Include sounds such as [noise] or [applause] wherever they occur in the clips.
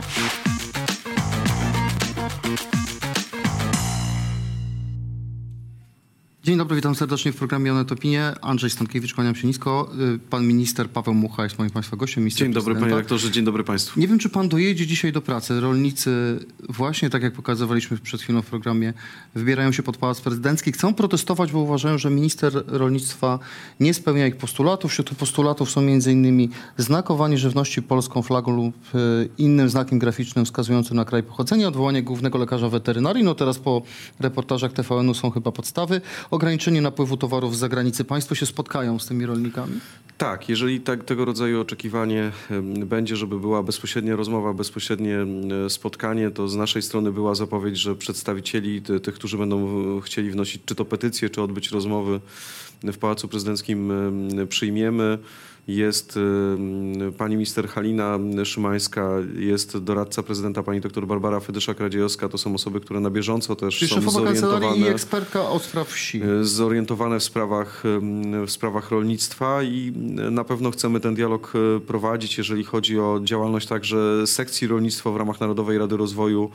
Thank you. Dzień dobry, witam serdecznie w programie Onet Opinie. Andrzej Stankiewicz, kłaniam się nisko. Y, Pan minister Paweł Mucha jest moim Państwa gościem. minister Dzień dobry panie rektorze, dzień dobry państwu. Nie wiem, czy pan dojedzie dzisiaj do pracy. Rolnicy, właśnie tak jak pokazywaliśmy przed chwilą w programie, wybierają się pod Pałac Prezydencki. Chcą protestować, bo uważają, że minister rolnictwa nie spełnia ich postulatów. Wśród tych postulatów są m.in. znakowanie żywności polską flagą lub e, innym znakiem graficznym wskazującym na kraj pochodzenia, odwołanie głównego lekarza weterynarii. No teraz po reportażach TVN-u są chyba podstawy. Ograniczenie napływu towarów z zagranicy. Państwo się spotkają z tymi rolnikami? Tak, jeżeli tak, tego rodzaju oczekiwanie będzie, żeby była bezpośrednia rozmowa, bezpośrednie spotkanie, to z naszej strony była zapowiedź, że przedstawicieli ty- tych, którzy będą chcieli wnosić czy to petycję, czy odbyć rozmowy w Pałacu Prezydenckim em, przyjmiemy. Jest em, pani minister Halina Szymańska, jest doradca prezydenta pani doktor Barbara Fydyszak-Radziejowska. To są osoby, które na bieżąco też Czyli są kancelarii i zorientowane. ekspertka od spraw wsi. e, zorientowane w sprawach, w sprawach rolnictwa i e, na pewno chcemy ten dialog prowadzić, jeżeli chodzi o działalność także sekcji rolnictwa w ramach Narodowej Rady Rozwoju.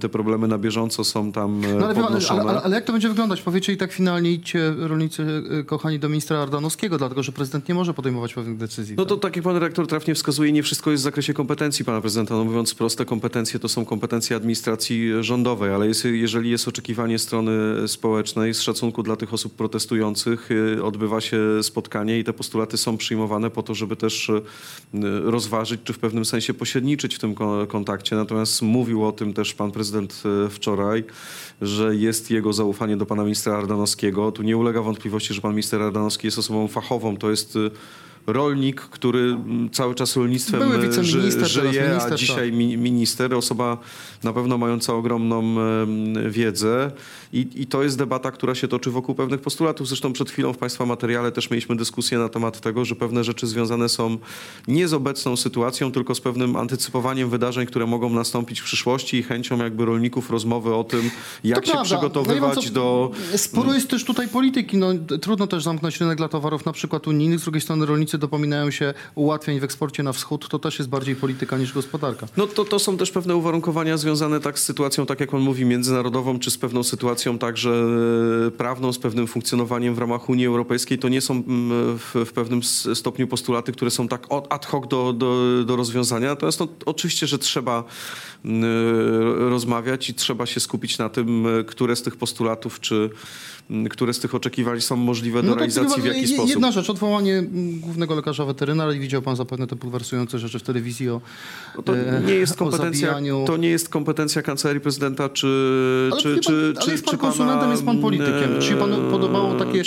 Te problemy na bieżąco są tam No ale, podnoszone. ale, ale, ale jak to będzie wyglądać? Powiecie i tak finalnie idźcie rolnicy y, kochani do ministra Ardanowskiego, dlatego że prezydent nie może podejmować pewnych decyzji. No to tak? jak pan rektor trafnie wskazuje, nie wszystko jest w zakresie kompetencji pana prezydenta. No mówiąc proste, kompetencje to są kompetencje administracji rządowej, ale jest, jeżeli jest oczekiwanie strony społecznej z szacunku dla tych osób protestujących, y, odbywa się spotkanie i te postulaty są przyjmowane po to, żeby też y, rozważyć, czy w pewnym sensie pośredniczyć w tym ko- kontakcie. Natomiast mówił o tym też pan prezydent wczoraj, że jest jego zaufanie do pana ministra Ardanowskiego. Tu nie ulega wątpliwości, że pan minister Ardanowski jest osobą fachową. To jest rolnik, który cały czas rolnictwem Były e, wiceminister, ży, żyje, a dzisiaj mi, minister, osoba na pewno mająca ogromną wiedzę I, i to jest debata, która się toczy wokół pewnych postulatów. Zresztą przed chwilą w Państwa materiale też mieliśmy dyskusję na temat tego, że pewne rzeczy związane są nie z obecną sytuacją, tylko z pewnym antycypowaniem wydarzeń, które mogą nastąpić w przyszłości i chęcią jakby rolników rozmowy o tym, jak To się prawda. przygotowywać No co- do... Sporo jest też tutaj polityki. No, trudno też zamknąć rynek dla towarów na przykład unijnych. Z drugiej strony rolnicy dopominają się ułatwień w eksporcie na wschód. To też jest bardziej polityka niż gospodarka. No to, to są też pewne uwarunkowania związane tak z sytuacją, tak jak on mówi, międzynarodową, czy z pewną sytuacją także e, prawną, z pewnym funkcjonowaniem w ramach Unii Europejskiej. To nie są mm, w, w pewnym stopniu postulaty, które są tak ad hoc do, do, do rozwiązania. Natomiast no, oczywiście, że trzeba mm, rozmawiać i trzeba się skupić na tym, e, które z tych postulatów, czy mm, które z tych oczekiwań są możliwe do No realizacji, w jaki sposób. Jedna rzecz, odwołanie mm, głównego lekarza weterynarii. Widział pan zapewne te bulwersujące rzeczy w telewizji o, No to e, nie jest [laughs] kompetencja, to nie jest kompetencja kancelarii prezydenta, czy, Ale, czy, pan, czy, ale jest pan czy pana, konsumentem, jest pan politykiem. Czy się panu podobało takie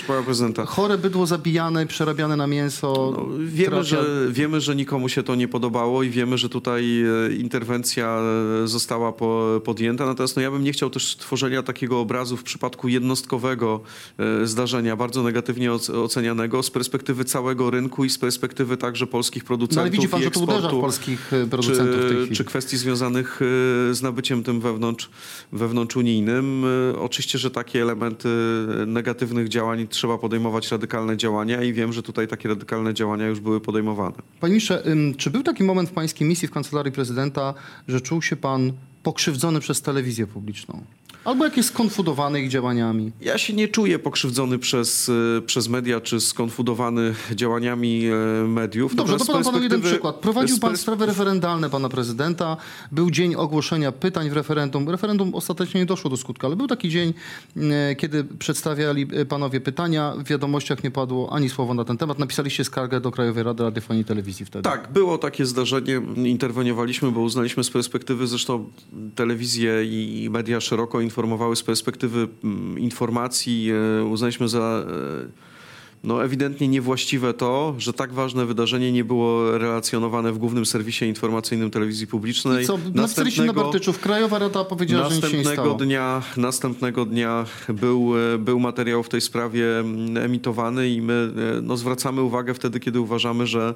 chore bydło zabijane, przerabiane na mięso? No, wiemy, trafia- że, wiemy, że nikomu się to nie podobało i wiemy, że tutaj e, interwencja e, została po, podjęta. Natomiast no, ja bym nie chciał też tworzenia takiego obrazu w przypadku jednostkowego zdarzenia, bardzo negatywnie oc- ocenianego z perspektywy całego rynku i z perspektywy także polskich producentów No ale widzi pan, i że to uderza w eksportu. polskich e, producentów w tej czy, chwili. czy kwestii związanych y, z nabyciem tym wewnątrz, wewnątrz unijnym. Y, Oczywiście, że takie elementy negatywnych działań trzeba podejmować radykalne działania i wiem, że tutaj takie radykalne działania już były podejmowane. Panie ministrze, czy był taki moment w pańskiej misji w kancelarii prezydenta, że czuł się pan pokrzywdzony przez telewizję publiczną? Albo jakieś skonfudowany ich działaniami? Ja się nie czuję pokrzywdzony przez, y, przez media czy skonfudowany działaniami y, mediów. Dobrze, to podam panu jeden przykład. Prowadził pan sprawy referendalne pana prezydenta. Był dzień ogłoszenia pytań w referendum. Referendum ostatecznie nie doszło do skutku, ale był taki dzień, e, kiedy przedstawiali e, panowie pytania. W wiadomościach nie padło ani słowa na ten temat. Napisaliście skargę do Krajowej Rady Radiofonii i Telewizji wtedy. Tak, było takie zdarzenie, interweniowaliśmy, bo uznaliśmy z perspektywy, zresztą telewizje i media szeroko informowały z perspektywy mm, informacji, e, uznaliśmy za e, no, ewidentnie niewłaściwe to, że tak ważne wydarzenie nie było relacjonowane w głównym serwisie informacyjnym telewizji publicznej. I co, napisaliście na Bartyczów. Krajowa Rada powiedziała, że nic się nie Następnego stało. dnia, następnego dnia był, był materiał w tej sprawie mm, emitowany i my e, no, zwracamy uwagę wtedy, kiedy uważamy, że,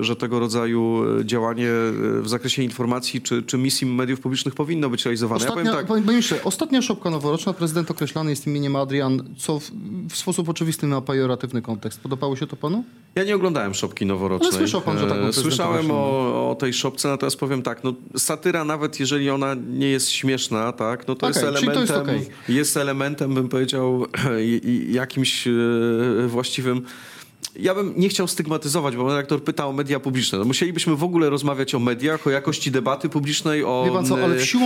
że tego rodzaju e, działanie e, w zakresie informacji czy, czy misji mediów publicznych powinno być realizowane. Ostatnia, ja powiem tak, panie ministrze, ostatnia szopka noworoczna, prezydent określany jest imieniem Adrian, co w, w sposób oczywisty ma pejoratywny negatywny kontekst. Podobało się to panu? Ja nie oglądałem szopki noworocznej. Ale słyszał pan, że taką E, Słyszałem o, o tej szopce, natomiast powiem tak, no, satyra nawet jeżeli ona nie jest śmieszna, tak, no to Okej, jest czyli to elementem, jest jest, okej. elementem, bym powiedział, [clears throat] jakimś e, właściwym ja bym nie chciał stygmatyzować, bo redaktor pyta o media publiczne. No musielibyśmy w ogóle rozmawiać o mediach, o jakości debaty publicznej, o, co,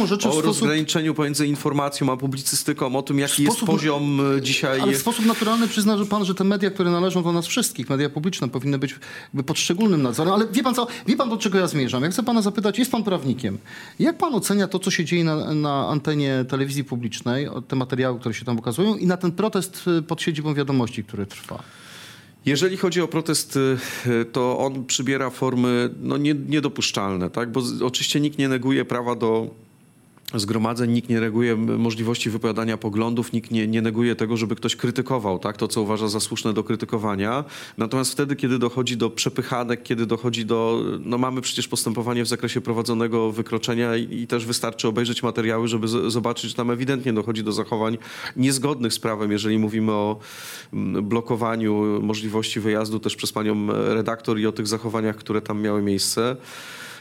rzeczy o sposób- rozgraniczeniu pomiędzy informacją a publicystyką, o tym, jaki jest sposób- poziom e, dzisiaj. Ale w sposób naturalny przyzna że pan, że te media, które należą do nas wszystkich, media publiczne, powinny być pod szczególnym nadzorem. Ale wie pan co, wie pan do czego ja zmierzam? Ja chcę pana zapytać, jest pan prawnikiem. Jak pan ocenia to, co się dzieje na, na antenie telewizji publicznej, te materiały, które się tam pokazują i na ten protest y, pod siedzibą wiadomości, który trwa? Jeżeli chodzi o protest, y, to on przybiera formy no, nie, niedopuszczalne, tak? bo oczywiście nikt nie neguje prawa do zgromadzeń, nikt nie neguje możliwości wypowiadania poglądów, nikt nie, nie neguje tego, żeby ktoś krytykował tak? to, co uważa za słuszne do krytykowania. Natomiast wtedy, kiedy dochodzi do przepychanek, kiedy dochodzi do... No mamy przecież postępowanie w zakresie prowadzonego wykroczenia i, i też wystarczy obejrzeć materiały, żeby z, zobaczyć, że tam ewidentnie dochodzi do zachowań niezgodnych z prawem, jeżeli mówimy o blokowaniu możliwości wyjazdu też przez panią redaktor i o tych zachowaniach, które tam miały miejsce.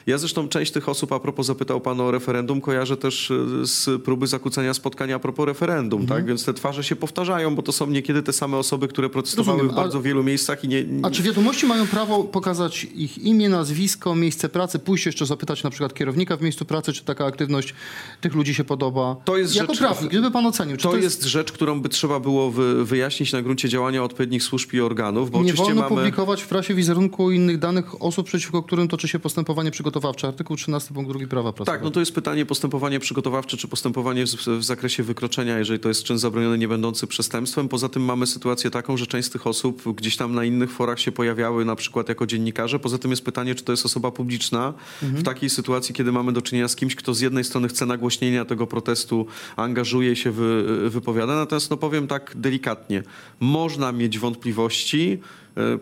Ja zresztą część tych osób, a propos zapytał pan o referendum, kojarzę też y, z próby zakłócenia spotkania a propos referendum, Mhm. tak? Więc te twarze się powtarzają, bo to są niekiedy te same osoby, które protestowały Rozumiem, w bardzo wielu miejscach i nie... A czy wiadomości mają prawo pokazać ich imię, nazwisko, miejsce pracy, pójść jeszcze zapytać na przykład kierownika w miejscu pracy, czy taka aktywność tych ludzi się podoba? To jest jako rzecz- prawnik, gdyby pan ocenił, czy To, jest rzecz, którą by trzeba było wy, wyjaśnić na gruncie działania odpowiednich służb i organów, bo nie oczywiście wolno mamy... publikować w prasie wizerunku innych danych osób, przeciwko którym toczy się postępowanie przygotowawcze. Artykuł 13 punkt 2 prawa prasowego. Tak, no to jest pytanie postępowanie przygotowawcze czy postępowanie w, w zakresie wykroczenia, jeżeli to jest czyn zabroniony nie będący przestępstwem. Poza tym mamy sytuację taką, że część z tych osób gdzieś tam na innych forach się pojawiały na przykład jako dziennikarze. Poza tym jest pytanie, czy to jest osoba publiczna w takiej sytuacji, kiedy mamy do czynienia z kimś, kto z jednej strony chce nagłośnienia tego protestu, angażuje się, wy, wypowiada. Natomiast no powiem tak delikatnie, można mieć wątpliwości,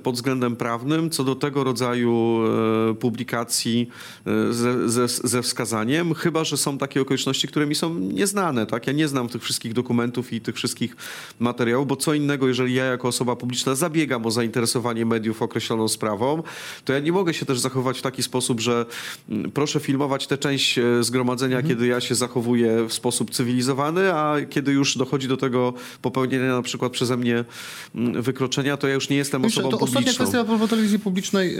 pod względem prawnym co do tego rodzaju e, publikacji e, ze, ze, ze wskazaniem, chyba że są takie okoliczności, które mi są nieznane. Tak? Ja nie znam tych wszystkich dokumentów i tych wszystkich materiałów, bo co innego, jeżeli ja jako osoba publiczna zabiegam o zainteresowanie mediów określoną sprawą, to ja nie mogę się też zachować w taki sposób, że mm, proszę filmować tę część e, zgromadzenia, kiedy ja się zachowuję w sposób cywilizowany, a kiedy już dochodzi do tego popełnienia na przykład przeze mnie mm, wykroczenia, to ja już nie jestem Jeszcze to ostatnia kwestia a propos telewizji publicznej,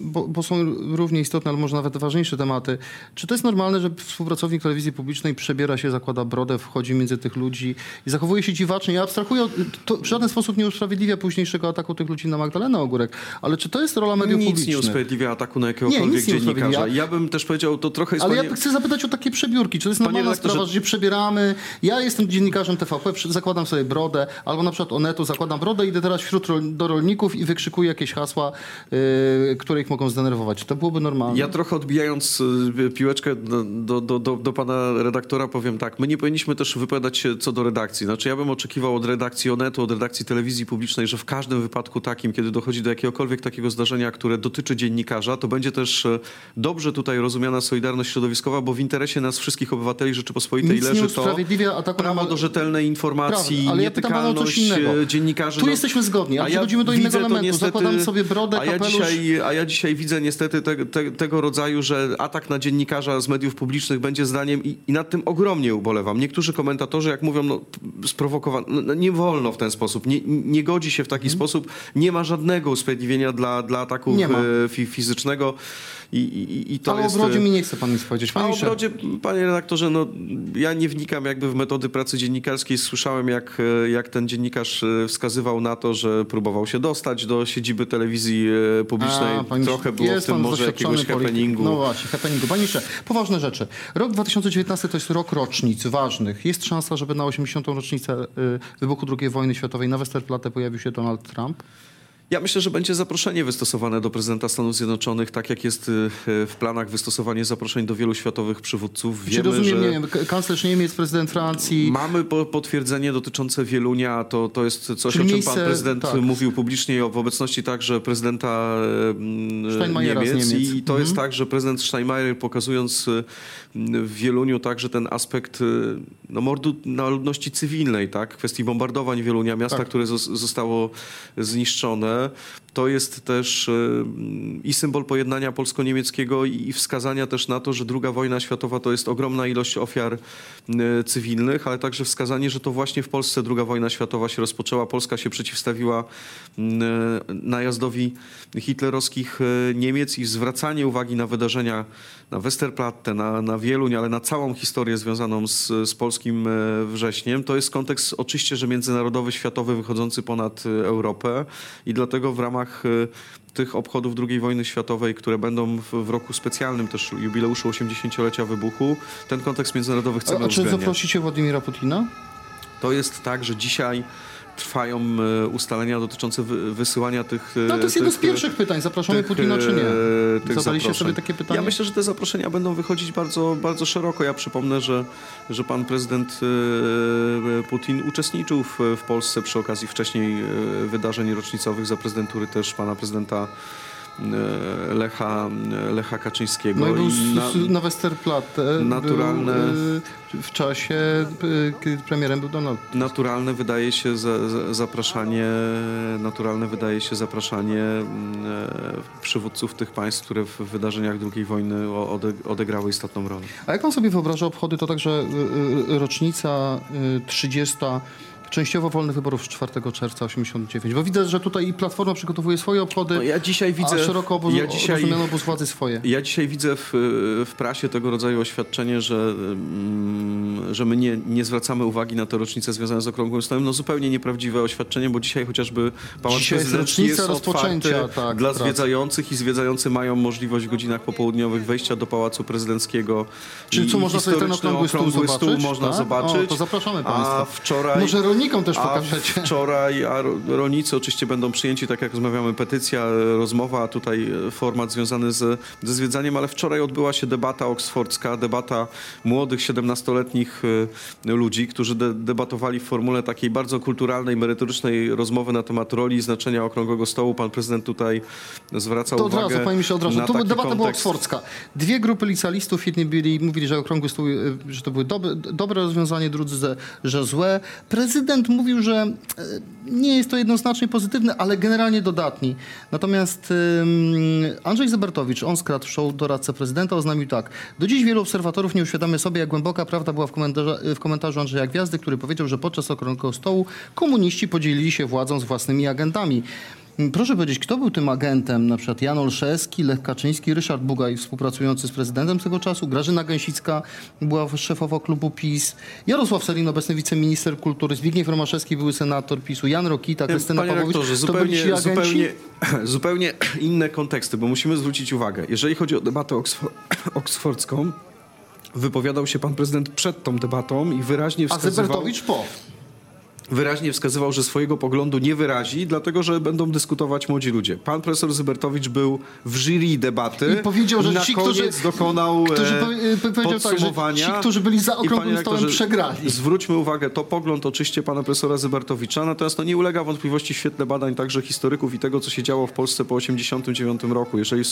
bo, bo są równie istotne, ale może nawet ważniejsze tematy. Czy to jest normalne, że współpracownik telewizji publicznej przebiera się, zakłada brodę, wchodzi między tych ludzi i zachowuje się dziwacznie? Ja abstrahuję, to w żaden sposób nie usprawiedliwia późniejszego ataku tych ludzi na Magdalenę Ogórek, ale czy to jest rola mediów Nic nie publicznych? usprawiedliwia ataku na Nie, jakiegokolwiek nic nie dziennikarza. Ja bym też powiedział, to trochę jest... Ale panie- ja chcę zapytać o takie przebiórki. Czy to jest normalna redaktorze- sprawa, że się przebieramy? Ja jestem dziennikarzem TVP, zakładam sobie brodę, albo na przykład Onetu, zakładam brodę, idę teraz wśród do rolników i wykrzykuję jakieś hasła, yy, które ich mogą zdenerwować. To byłoby normalne? Ja trochę odbijając y, piłeczkę do, do, do, do, pana redaktora powiem tak, my nie powinniśmy też wypowiadać się co do redakcji. Znaczy ja bym oczekiwał od redakcji Onetu, od redakcji telewizji publicznej, że w każdym wypadku takim, kiedy dochodzi do jakiegokolwiek takiego zdarzenia, które dotyczy dziennikarza, to będzie też e, dobrze tutaj rozumiana solidarność środowiskowa, bo w interesie nas wszystkich obywateli Rzeczypospolitej Nic leży to prawo do rzetelnej informacji, Prawda, ale ja nietykalność innego. e, dziennikarzy. Tu jesteśmy zgodni, a przechodzimy do innego widzę elementu. Zakładam sobie brodę, a ja kapelusz. dzisiaj a ja dzisiaj widzę niestety te, te, tego rodzaju, że atak na dziennikarza z mediów publicznych będzie zdaniem i, i nad tym ogromnie ubolewam. Niektórzy komentatorzy, jak mówią, no, sprowokowano, no, no, nie wolno w ten sposób, nie, nie godzi się w taki sposób, nie ma żadnego usprawiedliwienia dla, dla ataku e, fi, fizycznego i, i, i to Ale o jest... e, mi nie chce pan nic powiedzieć. a Panie o ministrze, brodzie, panie redaktorze, no ja nie wnikam jakby w metody pracy dziennikarskiej. Słyszałem, jak, e, jak ten dziennikarz e, wskazywał na to, że próbował się dostać do siedziby telewizji publicznej. A, panie Trochę było w tym pan może jakiegoś happeningu. No właśnie, happeningu. Panie ministrze, poważne rzeczy. Rok 2019 to jest rok rocznic ważnych. Jest szansa, żeby na 80. rocznicę wybuchu II wojny światowej na Westerplatte pojawił się Donald Trump? Ja myślę, że będzie zaproszenie wystosowane do prezydenta Stanów Zjednoczonych, tak jak jest y, w planach wystosowanie zaproszeń do wielu światowych przywódców. Czy Wiemy, rozumiem, że nie wiem, kanclerz Niemiec, prezydent Francji, mamy po- potwierdzenie dotyczące Wielunia. To, to jest coś, Czyli o czym miejsce- pan prezydent tak. mówił publicznie o- w obecności także prezydenta z Niemiec. Niemiec. I to jest tak, że prezydent Steinmeier pokazując y, w Wieluniu także ten aspekt y, no, mordu na ludności cywilnej, tak? kwestii bombardowań Wielunia, miasta, Tak. które zos- zostało zniszczone. Jahre To jest też y, i symbol pojednania polsko-niemieckiego i wskazania też na to, że II wojna światowa to jest ogromna ilość ofiar y, cywilnych, ale także wskazanie, że to właśnie w Polsce II wojna światowa się rozpoczęła. Polska się przeciwstawiła y, najazdowi hitlerowskich Niemiec i zwracanie uwagi na wydarzenia na Westerplatte, na, na Wieluń, ale na całą historię związaną z, z polskim wrześniem. To jest kontekst oczywiście, że międzynarodowy, światowy, wychodzący ponad Europę i dlatego w ramach e, tych obchodów II wojny światowej, które będą w, roku specjalnym, też jubileuszu 80-lecia wybuchu, ten kontekst międzynarodowy chcemy a, a czy zaprosicie Władimira Putina? To jest tak, że dzisiaj trwają e, ustalenia dotyczące wy, wysyłania tych... e, No to jest tych, jedno z pierwszych pytań. Zapraszamy tych, Putina czy e, nie? Zadaliście sobie takie pytanie? Ja myślę, że te zaproszenia będą wychodzić bardzo, bardzo szeroko. Ja przypomnę, że, że pan prezydent e, Putin uczestniczył w, w Polsce przy okazji wcześniej e, wydarzeń rocznicowych za prezydentury też pana prezydenta e, Lecha, Lecha Kaczyńskiego. No i był I na- na Westerplatte. naturalne- Był, y, w czasie, y, kiedy premierem był Donald Naturalne wydaje się za, za, zapraszanie, naturalne wydaje się zapraszanie mm, e, przywódców tych państw, które w wydarzeniach II wojny odegrały istotną rolę. A jak pan sobie wyobraża obchody, to także y, rocznica y, 30 częściowo wolnych wyborów z 4 czerwca 89. Bo widać, że tutaj i Platforma przygotowuje swoje obchody, No ja dzisiaj widzę, a szeroko obóz, ja dzisiaj, obóz władzy swoje. ja dzisiaj widzę w, w prasie tego rodzaju oświadczenie, że, mm, że my nie, nie zwracamy uwagi na te rocznice związane z Okrągłym Stołem. No zupełnie nieprawdziwe oświadczenie, bo dzisiaj chociażby Pałac Dzisiaj jest Prezydencki rocznica jest rozpoczęcia, tak, dla zwiedzających i zwiedzający mają możliwość w godzinach popołudniowych wejścia do Pałacu Prezydenckiego. Czyli co, można sobie ten historyczny okrągły stół zobaczyć? można tak? zobaczyć. O, to zapraszamy A państwa. wczoraj... Może rolnikom też A pokażecie. wczoraj, a ro- rolnicy oczywiście będą przyjęci, tak jak rozmawiamy, petycja, e, rozmowa, a tutaj e, format związany z, ze zwiedzaniem, ale wczoraj odbyła się debata oksfordzka, debata młodych, 17-letnich e, ludzi, którzy de, debatowali w formule takiej bardzo kulturalnej, merytorycznej rozmowy na temat roli i znaczenia Okrągłego Stołu. Pan prezydent tutaj zwracał To od uwagę razu, pani mi się od razu. To debata była kontekst. oksfordzka. Dwie grupy licealistów, jedni byli, mówili, że okrągły stół, y, że to były dobre, dobre rozwiązanie, drudzy, że, że złe. Prezydent mówił, że y, nie jest to jednoznacznie pozytywne, ale generalnie dodatni. Natomiast Andrzej Zebertowicz, on skradł show doradcę prezydenta, oznajmił tak. Do dziś wielu obserwatorów nie uświadamia sobie, jak głęboka prawda była w komentarzu, w komentarzu Andrzeja Gwiazdy, który powiedział, że podczas okrągłego stołu komuniści podzielili się władzą z własnymi agentami. Proszę powiedzieć, kto był tym agentem? Na przykład Jan Olszewski, Lech Kaczyński, Ryszard Bugaj, współpracujący z prezydentem tego czasu, Grażyna Gęsicka była szefowa klubu PiS, Jarosław Selin, obecny wiceminister kultury, Zbigniew Romaszewski, były senator PiSu, Jan Rokita, Krystyna Panie Pawłowicz. rektorze, to zupełnie, agenci? zupełnie, [clears throat] zupełnie inne konteksty, bo musimy zwrócić uwagę. Jeżeli chodzi o debatę oksfo- [clears throat] oksfordzką, wypowiadał się pan prezydent przed tą debatą i wyraźnie A wskazywał, Zebertowicz po. Wyraźnie wskazywał, że swojego poglądu nie wyrazi, dlatego że będą dyskutować młodzi ludzie. Pan profesor Zybertowicz był w jury debaty I powiedział, że na ci, koniec którzy- dokonał którzy e, powie- e, tak, podsumowania. ci, którzy byli za okrągłym stołem, przegrali. Zwróćmy uwagę, to pogląd oczywiście pana profesora Zybertowicza, natomiast to nie ulega wątpliwości w świetle badań także historyków i tego, co się działo w Polsce po 1989 roku. Jeżeli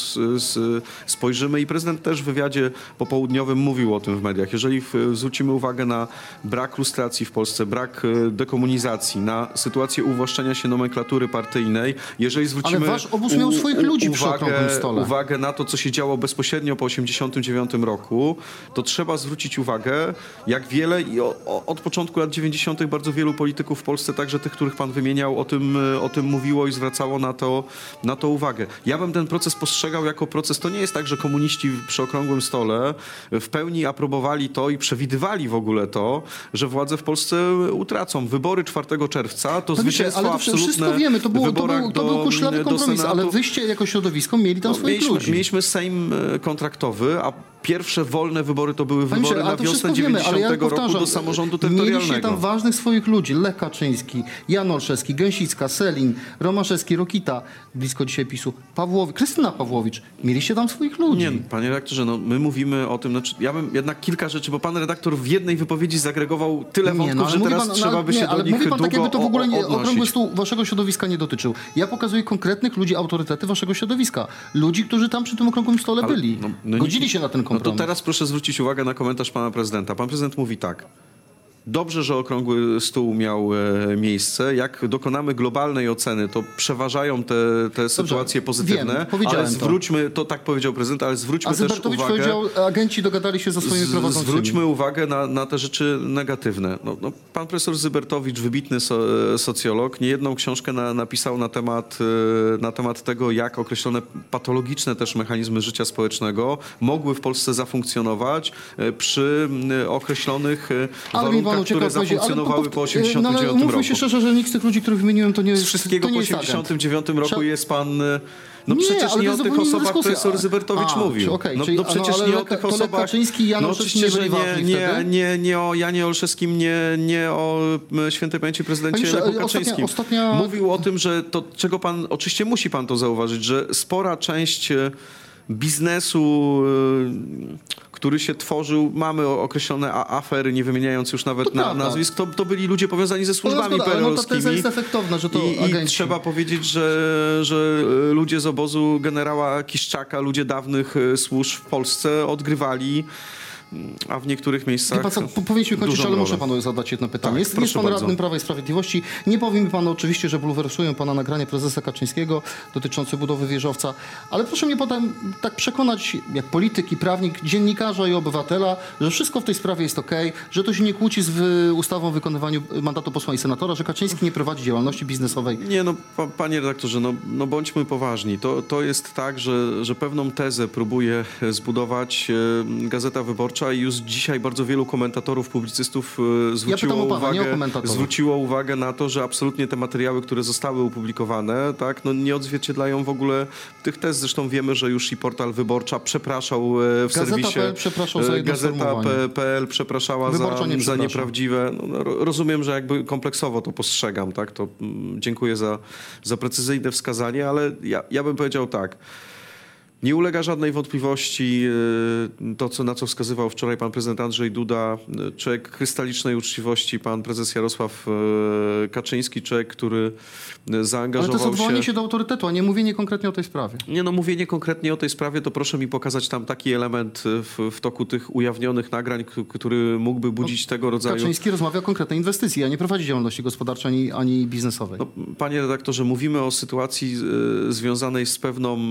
spojrzymy, i prezydent też w wywiadzie popołudniowym mówił o tym w mediach, jeżeli zwrócimy uwagę na brak lustracji w Polsce, brak e, dekomunizacji, na sytuację uwłaszczenia się nomenklatury partyjnej, jeżeli zwrócimy Ale wasz obóz miał swoich ludzi przy okrągłym stole. uwagę na to, co się działo bezpośrednio po 1989 roku, to trzeba zwrócić uwagę, jak wiele i o, o, od początku lat 90. bardzo wielu polityków w Polsce, także tych, których pan wymieniał, o tym, o tym mówiło i zwracało na to, na to uwagę. Ja bym ten proces postrzegał jako proces, to nie jest tak, że komuniści przy okrągłym stole w pełni aprobowali to i przewidywali w ogóle to, że władze w Polsce utracą. Wybory 4 czerwca to No wiecie, zwycięstwo ale to absolutne wszystko wiemy, to, było, to, był, to do- był kompromis, ale wyście jako środowisko mieli tam No, swoich mieliśmy, ludzi. mieliśmy Sejm e, kontraktowy, a Pierwsze wolne wybory to były Panie wybory na wiosnę wszystko wiemy, ale 90 ja roku do samorządu Mieliście terytorialnego. tam ważnych swoich ludzi. Lech Kaczyński, Jan Olszewski, Gęsicka, Selin, Romaszewski, Rokita, blisko dzisiaj PiSu, Pawłowicz, Krystyna Pawłowicz. Mieliście tam swoich ludzi. Nie, panie redaktorze, no my mówimy o tym, znaczy ja bym jednak kilka rzeczy, bo pan redaktor w jednej wypowiedzi zagregował tyle wątków, no, ale że teraz pan- trzeba ale by nie, się do ale nich mówi pan tak, jakby to w ogóle nie, okrągły stół waszego środowiska nie dotyczył. Ja pokazuję konkretnych ludzi, autorytety waszego środowiska. Ludzi, którzy tam przy tym okrągłym stole Ale, byli. no, no Godzili się na ten No kompromis. to teraz proszę zwrócić uwagę na komentarz pana prezydenta. Pan prezydent mówi tak. Dobrze, że okrągły stół miał e, miejsce. Jak dokonamy globalnej oceny, to przeważają te, te sytuacje pozytywne. wiem, powiedziałem ale to. zwróćmy, to. tak powiedział prezydent, ale zwróćmy A też uwagę... powiedział, agenci dogadali się ze swoimi prowadzącymi. Zwróćmy uwagę na, na te rzeczy negatywne. No, no, pan profesor Zybertowicz, wybitny so, socjolog, niejedną książkę na, napisał na temat, e, na temat tego, jak określone patologiczne też mechanizmy życia społecznego mogły w Polsce zafunkcjonować e, przy określonych e, warunkach, ucieka które odpowiedzi. Ale zafunkcjonowały po- po no, 89 ale mówmy roku. się szczerze, że nikt z tych ludzi, których wymieniłem, to nie Z wszystkiego po jest agent. 89 roku jest pan... e, No Nie, przecież nie o jest tych osobach profesor Zybertowicz mówił. okej, no, czyli- no no, przecież ale nie o tych osobach... Kaczyński i Jan no oczywiście, nie że nie, nie, nie, nie o Janie Olszewskim, nie, nie o m, świętej pamięci prezydencie Panie Lechu Mistrze, Kaczyńskim. ostatnia- ostatnia- Mówił o tym, że to, czego pan... Oczywiście musi pan to zauważyć, że spora część e, biznesu, e, który się tworzył, mamy określone afery, nie wymieniając już nawet To na, nazwisk, to, to byli ludzie powiązani ze No, służbami zgoda, ale no, perelowskimi. teza jest efektowna, że to I, I trzeba powiedzieć, że, że e, ludzie z obozu generała Kiszczaka, ludzie dawnych e, służb w Polsce odgrywali, a w niektórych miejscach Wie pan co, po- powinniśmy kończyć, ale muszę panu zadać jedno pytanie. Tak, jest, jest pan bardzo. radnym Prawa i Sprawiedliwości. Nie powie mi pan oczywiście, że bulwersują pana nagranie prezesa Kaczyńskiego dotyczące budowy wieżowca, ale proszę mnie potem tak przekonać, jak polityk i prawnik, dziennikarza i obywatela, że wszystko w tej sprawie jest okej, że to się nie kłóci z wy- ustawą o wykonywaniu mandatu posła i senatora, że Kaczyński nie prowadzi działalności biznesowej. Nie, no pa, panie redaktorze, no, no bądźmy poważni. To, to jest tak, że, że pewną tezę próbuje zbudować e, Gazeta Wyborcza i już dzisiaj bardzo wielu komentatorów, publicystów e, zwróciło, o pana, uwagę, zwróciło uwagę na to, że absolutnie te materiały, które zostały opublikowane, tak, no nie odzwierciedlają w ogóle tych tez. Zresztą wiemy, że już i portal Wyborcza przepraszał e, w Gazeta.pl serwisie. przepraszał za e, jedno sformułowanie. Gazeta.pl przepraszała Wyborcza za, nie za nieprawdziwe. No, no, ro- rozumiem, że jakby kompleksowo to postrzegam, tak? To mm, dziękuję za, za precyzyjne wskazanie, ale ja, ja bym powiedział tak. Nie ulega żadnej wątpliwości e, to, co, na co wskazywał wczoraj pan prezydent Andrzej Duda, e, człowiek krystalicznej uczciwości, pan prezes Jarosław e, Kaczyński, człowiek, który e, Ale to jest zaangażował odwołanie się... się do autorytetu, a nie mówienie konkretnie o tej sprawie. Nie no, mówienie konkretnie o tej sprawie, to proszę mi pokazać tam taki element w, w toku tych ujawnionych nagrań, który mógłby budzić tego rodzaju... Kaczyński rozmawia o konkretnej inwestycji, a nie prowadzi działalności gospodarczej ani, ani biznesowej. No, panie redaktorze, mówimy o sytuacji związanej z pewną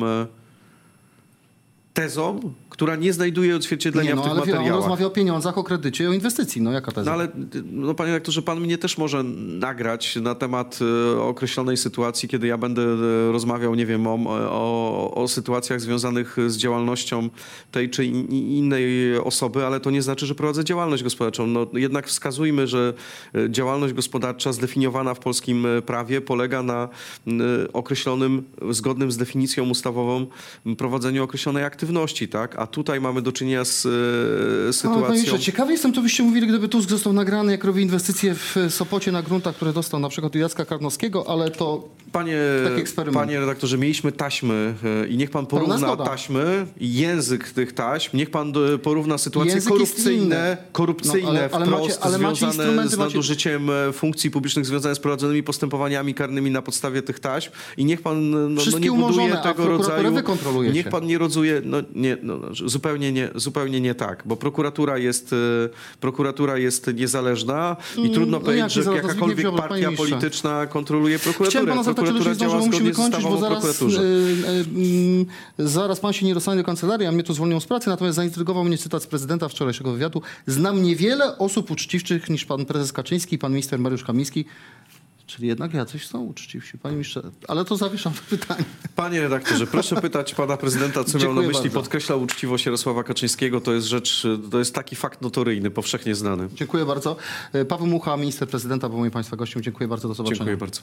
tezą, która nie znajduje odzwierciedlenia nie, no, w tych ale wie, on materiałach. rozmawia o pieniądzach, o kredycie, o inwestycji. No jaka teza? No ale, no, panie redaktorze, pan mnie też może nagrać na temat e, określonej sytuacji, kiedy ja będę e, rozmawiał, nie wiem, o, o, o sytuacjach związanych z działalnością tej czy in, innej osoby, ale to nie znaczy, że prowadzę działalność gospodarczą. No, jednak wskazujmy, że e, działalność gospodarcza zdefiniowana w polskim prawie polega na określonym, zgodnym z definicją ustawową, prowadzeniu określonej aktywności, tak? A tutaj mamy do czynienia z e, panie sytuacją... ministrze, ciekawy jestem, co byście mówili, gdyby Tusk został nagrany, jak robi inwestycje w Sopocie na gruntach, które dostał na przykład u Jacka Karnowskiego, ale to Panie, eksperyment. panie redaktorze, mieliśmy taśmy e, i niech pan porówna taśmy i język tych taśm, niech pan e, porówna sytuacje Język korupcyjne, inny. korupcyjne No, ale- ale wprost macie- ale macie związane z macie- nadużyciem e, funkcji publicznych, związane z prowadzonymi postępowaniami karnymi na podstawie tych taśm i niech pan no, no, nie buduje umorzone, tego rodzaju... Niech pan nie rodzuje, no nie, no, no, zupełnie, nie, zupełnie nie tak, bo prokuratura jest, e, prokuratura jest niezależna i Mm, trudno no powiedzieć, że jakakolwiek partia polityczna kontroluje prokuraturę. Się działa zdążyło, musimy kończyć, bo zaraz, prokuraturze. y, y, y, zaraz pan się nie dostanie do kancelarii, a mnie to zwolnią z pracy, natomiast zaintrygował mnie cytat z prezydenta wczorajszego wywiadu. Znam niewiele osób uczciwszych niż pan prezes Kaczyński i pan minister Mariusz Kamiński. Czyli jednak jacyś są uczciwsi, panie ministrze. Ale to zawieszam to [laughs] pytanie. Panie redaktorze, proszę pytać pana prezydenta, co miał na myśli. bardzo. Podkreślał uczciwość Jarosława Kaczyńskiego. To jest rzecz, to jest taki fakt notoryjny, powszechnie znany. Dziękuję bardzo. Y, Paweł Mucha, minister prezydenta, był moim państwa gościem. Dziękuję bardzo, do zobaczenia. Dziękuję bardzo.